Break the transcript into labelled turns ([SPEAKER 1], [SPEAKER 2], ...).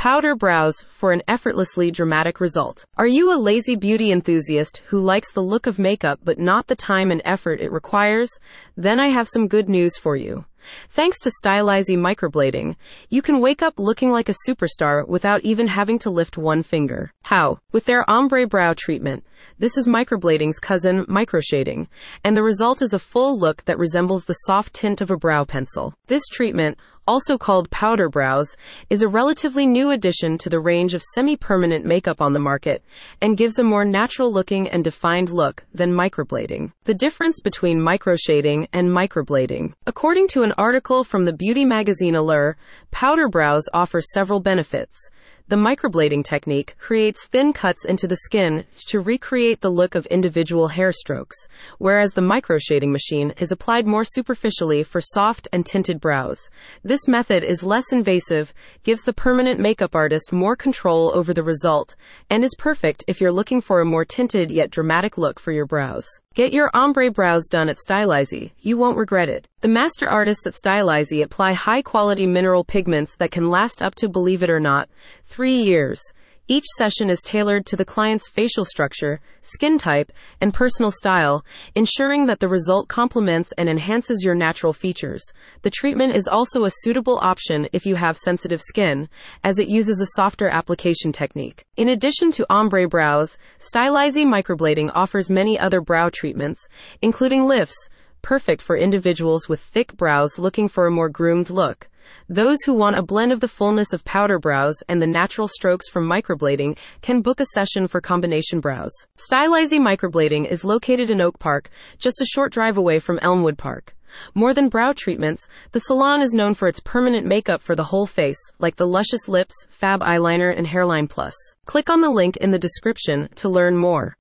[SPEAKER 1] Powder Brows for an effortlessly dramatic result. Are you a lazy beauty enthusiast who likes the look of makeup but not the time and effort it requires? Then I have some good news for you. Thanks to Stylisee microblading, you can wake up looking like a superstar without even having to lift one finger. How? With their ombre brow treatment. This is microblading's cousin, microshading, and the result is a full look that resembles the soft tint of a brow pencil. This treatment, also called powder brows, is a relatively new addition to the range of semi-permanent makeup on the market and gives a more natural looking and defined look than microblading. The difference between microshading and microblading. According to an article from the beauty magazine Allure, powder brows offer several benefits. The microblading technique creates thin cuts into the skin to recreate the look of individual hair strokes, whereas the microshading machine is applied more superficially for soft and tinted brows. This method is less invasive, gives the permanent makeup artist more control over the result, and is perfect if you're looking for a more tinted yet dramatic look for your brows. Get your ombre brows done at Stylisee. You won't regret it. The master artists at Stylisee apply high quality mineral pigments that can last up to, believe it or not, three years. Each session is tailored to the client's facial structure, skin type, and personal style, ensuring that the result complements and enhances your natural features. The treatment is also a suitable option if you have sensitive skin, as it uses a softer application technique. In addition to ombre brows, Stylisee microblading offers many other brow treatments, including lifts, perfect for individuals with thick brows looking for a more groomed look. Those who want a blend of the fullness of powder brows and the natural strokes from microblading can book a session for combination brows. Stylisee Microblading is located in Oak Park, just a short drive away from Elmwood Park. More than brow treatments, the salon is known for its permanent makeup for the whole face, like the luscious lips, fab eyeliner, and hairline plus. Click on the link in the description to learn more.